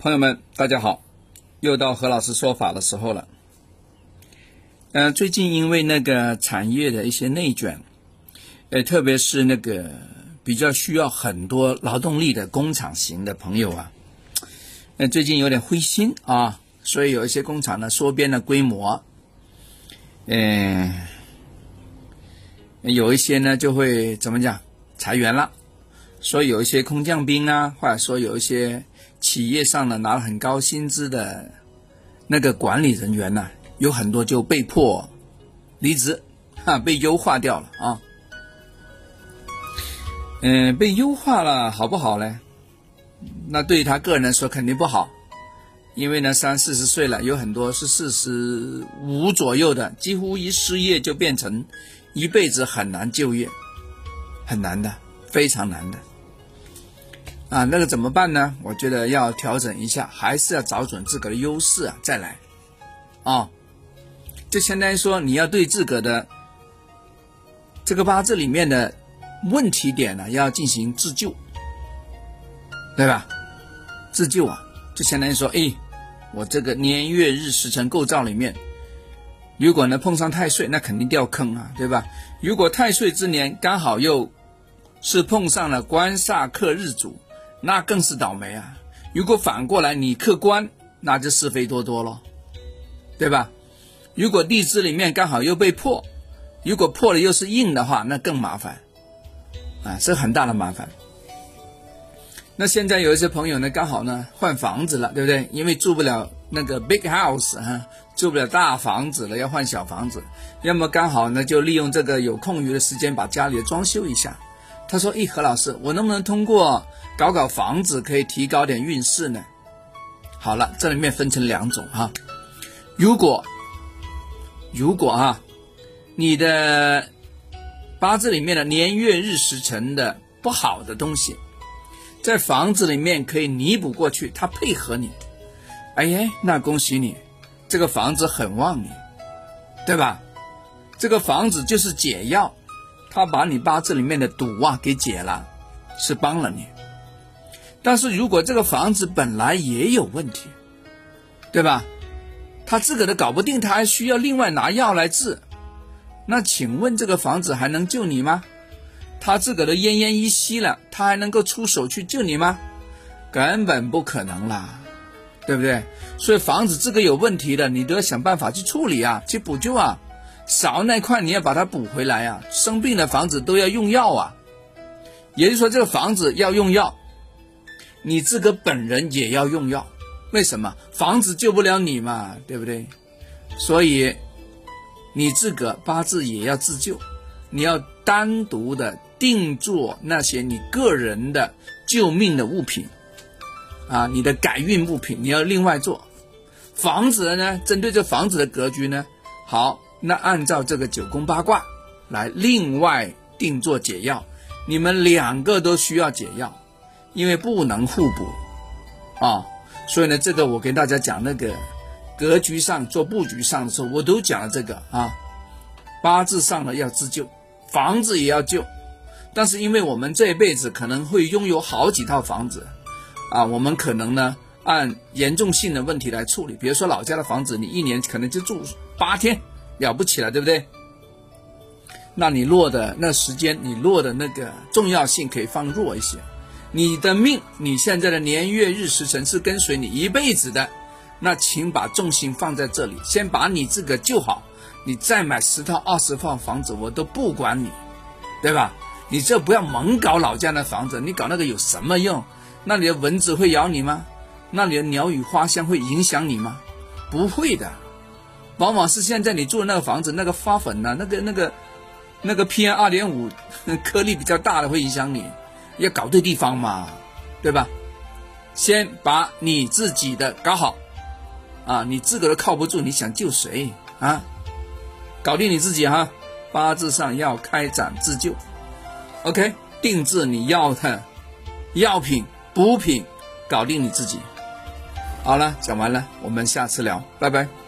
朋友们，大家好，又到何老师说法的时候了。嗯，最近因为那个产业的一些内卷，呃，特别是那个比较需要很多劳动力的工厂型的朋友啊，呃，最近有点灰心啊，所以有一些工厂呢缩编了规模，嗯，有一些呢就会怎么讲裁员了，所以有一些空降兵啊，或者说有一些。企业上呢拿了很高薪资的那个管理人员呢，有很多就被迫离职，哈，被优化掉了啊。嗯，被优化了好不好呢？那对于他个人来说肯定不好，因为呢三四十岁了，有很多是四十五左右的，几乎一失业就变成一辈子很难就业，很难的，非常难的。啊，那个怎么办呢？我觉得要调整一下，还是要找准自个的优势啊，再来，啊，就相当于说你要对自个的这个八字里面的问题点呢，要进行自救，对吧？自救啊，就相当于说，哎，我这个年月日时辰构造里面，如果呢碰上太岁，那肯定掉坑啊，对吧？如果太岁之年刚好又是碰上了官煞克日主。那更是倒霉啊！如果反过来你客观，那就是非多多了，对吧？如果地支里面刚好又被破，如果破了又是硬的话，那更麻烦啊，是很大的麻烦。那现在有一些朋友呢，刚好呢换房子了，对不对？因为住不了那个 big house 哈，住不了大房子了，要换小房子。要么刚好呢，就利用这个有空余的时间，把家里装修一下。他说：“咦，何老师，我能不能通过搞搞房子可以提高点运势呢？”好了，这里面分成两种哈。如果如果啊，你的八字里面的年月日时辰的不好的东西，在房子里面可以弥补过去，它配合你，哎呀，那恭喜你，这个房子很旺你，对吧？这个房子就是解药。他把你八字里面的堵啊给解了，是帮了你。但是如果这个房子本来也有问题，对吧？他自个都搞不定，他还需要另外拿药来治。那请问这个房子还能救你吗？他自个都奄奄一息了，他还能够出手去救你吗？根本不可能啦，对不对？所以房子这个有问题的，你都要想办法去处理啊，去补救啊。少那块你要把它补回来啊！生病的房子都要用药啊，也就是说这个房子要用药，你自个本人也要用药。为什么？房子救不了你嘛，对不对？所以你自个八字也要自救，你要单独的定做那些你个人的救命的物品啊，你的改运物品你要另外做。房子呢，针对这房子的格局呢，好。那按照这个九宫八卦来另外定做解药，你们两个都需要解药，因为不能互补啊。所以呢，这个我跟大家讲那个格局上做布局上的时候，我都讲了这个啊。八字上呢要自救，房子也要救，但是因为我们这一辈子可能会拥有好几套房子啊，我们可能呢按严重性的问题来处理。比如说老家的房子，你一年可能就住八天。了不起了，对不对？那你落的那时间，你落的那个重要性可以放弱一些。你的命，你现在的年月日时辰是跟随你一辈子的，那请把重心放在这里，先把你自个救好，你再买十套、二十套房子，我都不管你，对吧？你这不要猛搞老家的房子，你搞那个有什么用？那里的蚊子会咬你吗？那里的鸟语花香会影响你吗？不会的。往往是现在你住的那个房子，那个花粉呢，那个那个那个 PM 二点五 颗粒比较大的会影响你，要搞对地方嘛，对吧？先把你自己的搞好，啊，你自个都靠不住，你想救谁啊？搞定你自己哈，八字上要开展自救，OK，定制你要的药品补品，搞定你自己。好了，讲完了，我们下次聊，拜拜。